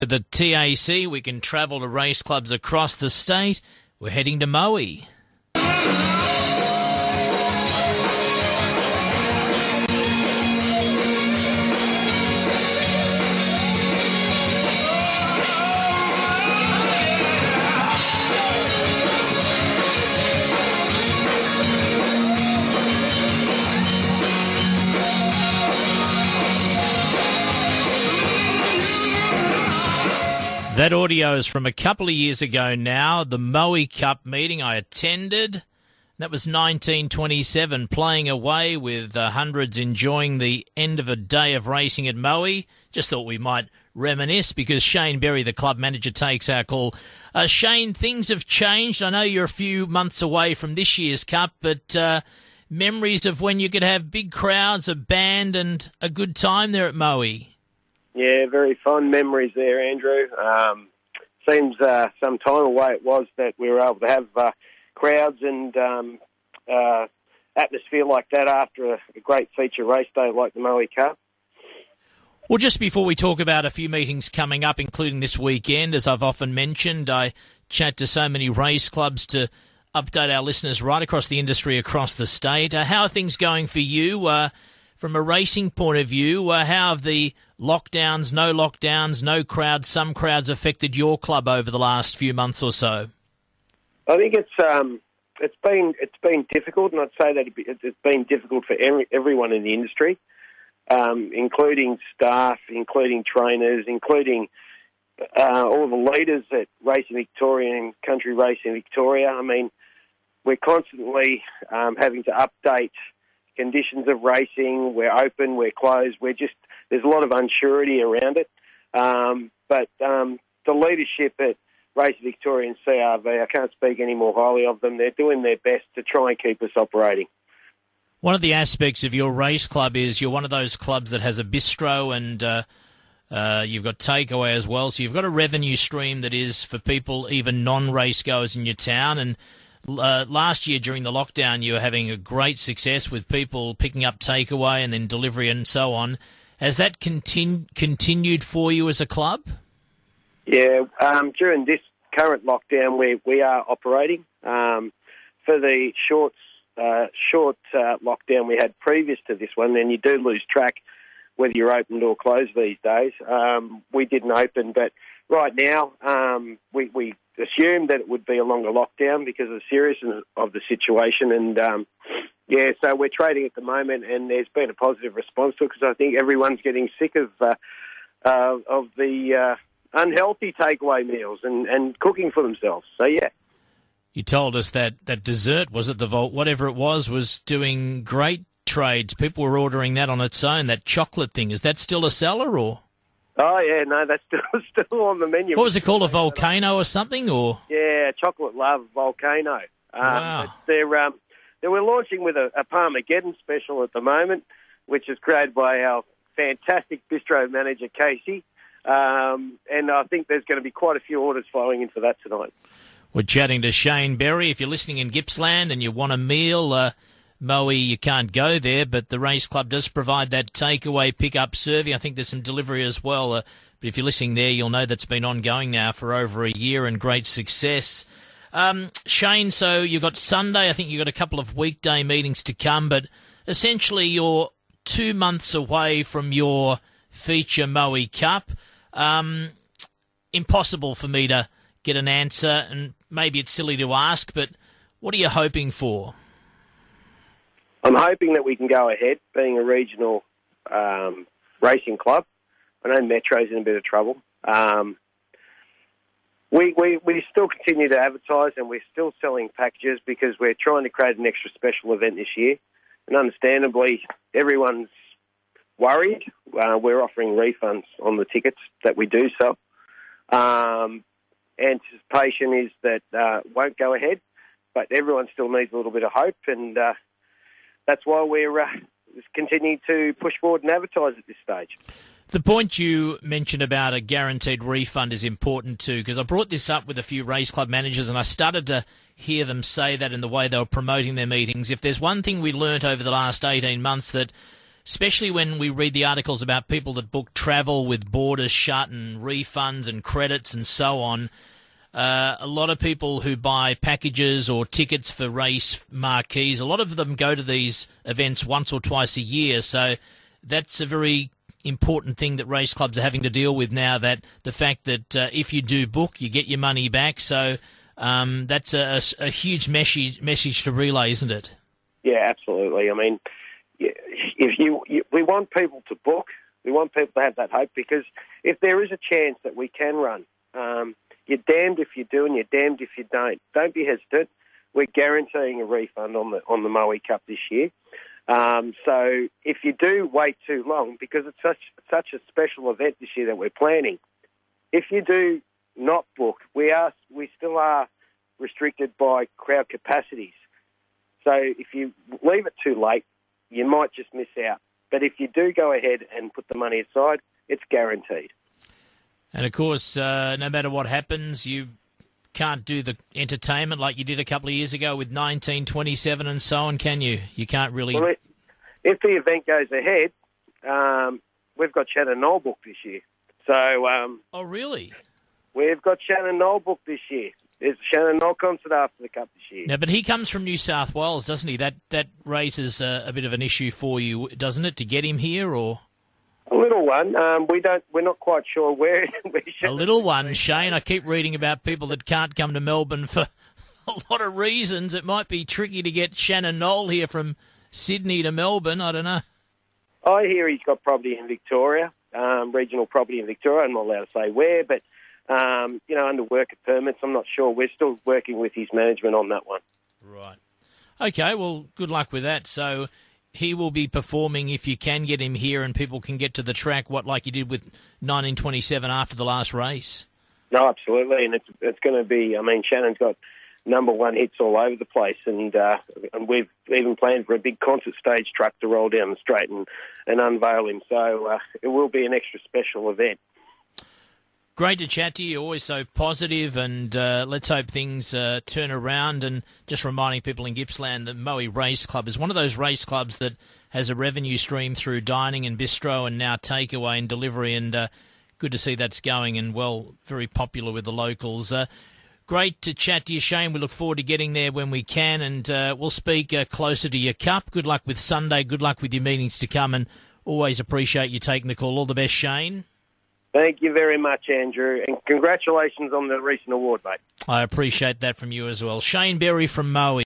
the TAC, we can travel to race clubs across the state. We're heading to Moe. That audio is from a couple of years ago now, the Moe Cup meeting I attended. That was 1927, playing away with uh, hundreds enjoying the end of a day of racing at Moe. Just thought we might reminisce because Shane Berry, the club manager, takes our call. Uh, Shane, things have changed. I know you're a few months away from this year's Cup, but uh, memories of when you could have big crowds, a band, and a good time there at Moe. Yeah, very fond memories there, Andrew. Um, seems uh, some time away it was that we were able to have uh, crowds and um, uh, atmosphere like that after a, a great feature race day like the Moe Cup. Well, just before we talk about a few meetings coming up, including this weekend, as I've often mentioned, I chat to so many race clubs to update our listeners right across the industry, across the state. Uh, how are things going for you? Uh, from a racing point of view, uh, how have the lockdowns, no lockdowns, no crowds, some crowds affected your club over the last few months or so? I think it's um, it's been it's been difficult, and I'd say that it's been difficult for every, everyone in the industry, um, including staff, including trainers, including uh, all the leaders at Racing Victoria and Country Racing Victoria. I mean, we're constantly um, having to update conditions of racing. We're open, we're closed. We're just there's a lot of unsurety around it. Um, but um, the leadership at Race Victoria and CRV, I can't speak any more highly of them. They're doing their best to try and keep us operating. One of the aspects of your race club is you're one of those clubs that has a bistro and uh, uh, you've got takeaway as well. So you've got a revenue stream that is for people, even non race goers in your town. And uh, last year during the lockdown, you were having a great success with people picking up takeaway and then delivery and so on. Has that continu- continued for you as a club? Yeah, um, during this current lockdown, we we are operating. Um, for the short uh, short uh, lockdown we had previous to this one, then you do lose track whether you're open or closed these days. Um, we didn't open, but right now um, we we assumed that it would be a longer lockdown because of the seriousness of the situation. And um, yeah, so we're trading at the moment, and there's been a positive response to it because I think everyone's getting sick of uh, uh, of the uh, unhealthy takeaway meals and, and cooking for themselves. So yeah. You told us that that dessert was at the vault, whatever it was, was doing great trades. People were ordering that on its own. That chocolate thing is that still a seller or? Oh yeah, no, that's still still on the menu. What was it called? A volcano or something? Or yeah, chocolate love volcano. Um, wow. They're um, they we're launching with a, a Parmageddon special at the moment, which is created by our fantastic bistro manager Casey. Um, and I think there's going to be quite a few orders flowing in for that tonight. We're chatting to Shane Berry. If you're listening in Gippsland and you want a meal, uh, Moe, you can't go there, but the race club does provide that takeaway pickup serving. I think there's some delivery as well. Uh, but if you're listening there, you'll know that's been ongoing now for over a year and great success. Um, Shane, so you've got Sunday. I think you've got a couple of weekday meetings to come, but essentially you're two months away from your feature Moe Cup. Um, impossible for me to get an answer, and maybe it's silly to ask, but what are you hoping for? I'm hoping that we can go ahead, being a regional um, racing club. I know Metro's in a bit of trouble. Um, we, we, we still continue to advertise and we're still selling packages because we're trying to create an extra special event this year. And understandably, everyone's worried. Uh, we're offering refunds on the tickets that we do sell. Um, anticipation is that uh, won't go ahead, but everyone still needs a little bit of hope. And uh, that's why we're uh, continuing to push forward and advertise at this stage. The point you mentioned about a guaranteed refund is important too, because I brought this up with a few race club managers and I started to hear them say that in the way they were promoting their meetings. If there's one thing we learnt over the last 18 months that especially when we read the articles about people that book travel with borders shut and refunds and credits and so on. Uh, a lot of people who buy packages or tickets for race marquees, a lot of them go to these events once or twice a year. So that's a very important thing that race clubs are having to deal with now. That the fact that uh, if you do book, you get your money back. So um, that's a, a, huge message message to relay, isn't it? Yeah, absolutely. I mean, if you, you we want people to book, we want people to have that hope because if there is a chance that we can run, um, you're damned if you do and you're damned if you don't. Don't be hesitant. We're guaranteeing a refund on the on the Moe Cup this year. Um, so if you do wait too long, because it's such such a special event this year that we're planning, if you do not book, we are we still are restricted by crowd capacities. So if you leave it too late, you might just miss out. But if you do go ahead and put the money aside, it's guaranteed. And of course, uh, no matter what happens, you can't do the entertainment like you did a couple of years ago with 1927 and so on, can you? You can't really. Well, if the event goes ahead, um, we've got Shannon Noll booked this year. So. Um, oh, really? We've got Shannon Noll booked this year. There's Shannon Noll concert after the Cup this year. Now, but he comes from New South Wales, doesn't he? That that raises a, a bit of an issue for you, doesn't it, to get him here, or? A little one. Um, we don't. We're not quite sure where. where a little one, Shane. I keep reading about people that can't come to Melbourne for a lot of reasons. It might be tricky to get Shannon Noll here from Sydney to Melbourne. I don't know. I hear he's got property in Victoria, um, regional property in Victoria. I'm not allowed to say where, but um, you know, under worker permits. I'm not sure. We're still working with his management on that one. Right. Okay. Well, good luck with that. So he will be performing if you can get him here and people can get to the track. What like you did with 1927 after the last race. No, absolutely, and it's it's going to be. I mean, Shannon's got number one hits all over the place, and uh, and we've even planned for a big concert stage truck to roll down the straight and and unveil him. So uh, it will be an extra special event. Great to chat to you. Always so positive, and uh, let's hope things uh, turn around. And just reminding people in Gippsland that Moe Race Club is one of those race clubs that has a revenue stream through dining and bistro, and now takeaway and delivery. And uh, good to see that's going and well, very popular with the locals. Uh, great to chat to you, Shane. We look forward to getting there when we can, and uh, we'll speak uh, closer to your cup. Good luck with Sunday. Good luck with your meetings to come, and always appreciate you taking the call. All the best, Shane. Thank you very much, Andrew, and congratulations on the recent award, mate. I appreciate that from you as well. Shane Berry from Moe.